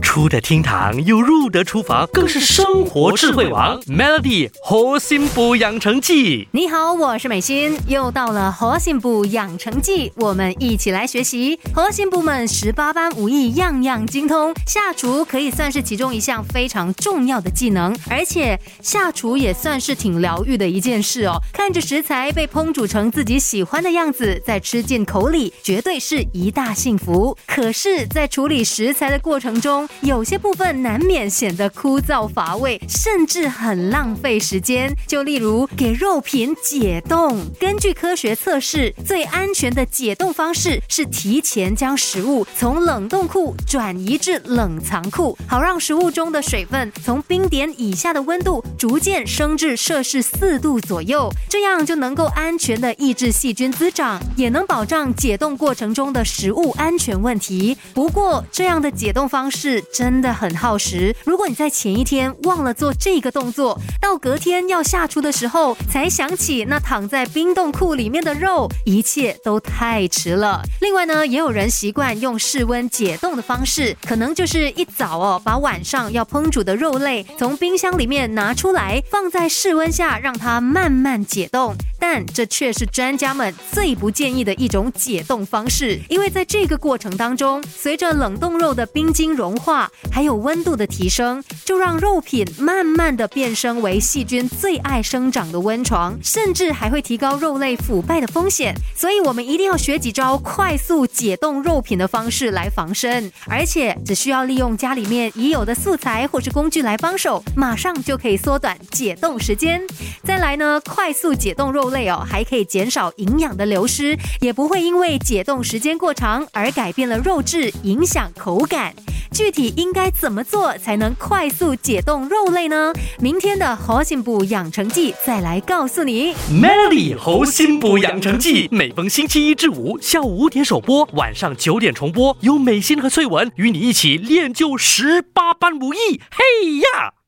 出得厅堂又入得厨房，更是生活智慧王。Melody 核心补养成记，你好，我是美心，又到了核心补养成记，我们一起来学习核心部们十八般武艺，样样精通。下厨可以算是其中一项非常重要的技能，而且下厨也算是挺疗愈的一件事哦。看着食材被烹煮成自己喜欢的样子，再吃进口里，绝对是一大幸福。可是，在处理食材的过程中，有些部分难免显得枯燥乏味，甚至很浪费时间。就例如给肉品解冻，根据科学测试，最安全的解冻方式是提前将食物从冷冻库转移至冷藏库，好让食物中的水分从冰点以下的温度逐渐升至摄氏四度左右，这样就能够安全的抑制细菌滋长，也能保障解冻过程中的食物安全问题。不过，这样的解冻方式。真的很耗时。如果你在前一天忘了做这个动作，到隔天要下厨的时候才想起那躺在冰冻库里面的肉，一切都太迟了。另外呢，也有人习惯用室温解冻的方式，可能就是一早哦，把晚上要烹煮的肉类从冰箱里面拿出来，放在室温下让它慢慢解冻。但这却是专家们最不建议的一种解冻方式，因为在这个过程当中，随着冷冻肉的冰晶融化，还有温度的提升，就让肉品慢慢的变身为细菌最爱生长的温床，甚至还会提高肉类腐败的风险。所以，我们一定要学几招快速解冻肉品的方式来防身，而且只需要利用家里面已有的素材或是工具来帮手，马上就可以缩短解冻时间。再来呢，快速解冻肉。类哦，还可以减少营养的流失，也不会因为解冻时间过长而改变了肉质，影响口感。具体应该怎么做才能快速解冻肉类呢？明天的核心补养成记再来告诉你。Melody 猴心补养成记每逢星期一至五下午五点首播，晚上九点重播，由美心和翠文与你一起练就十八般武艺。嘿呀！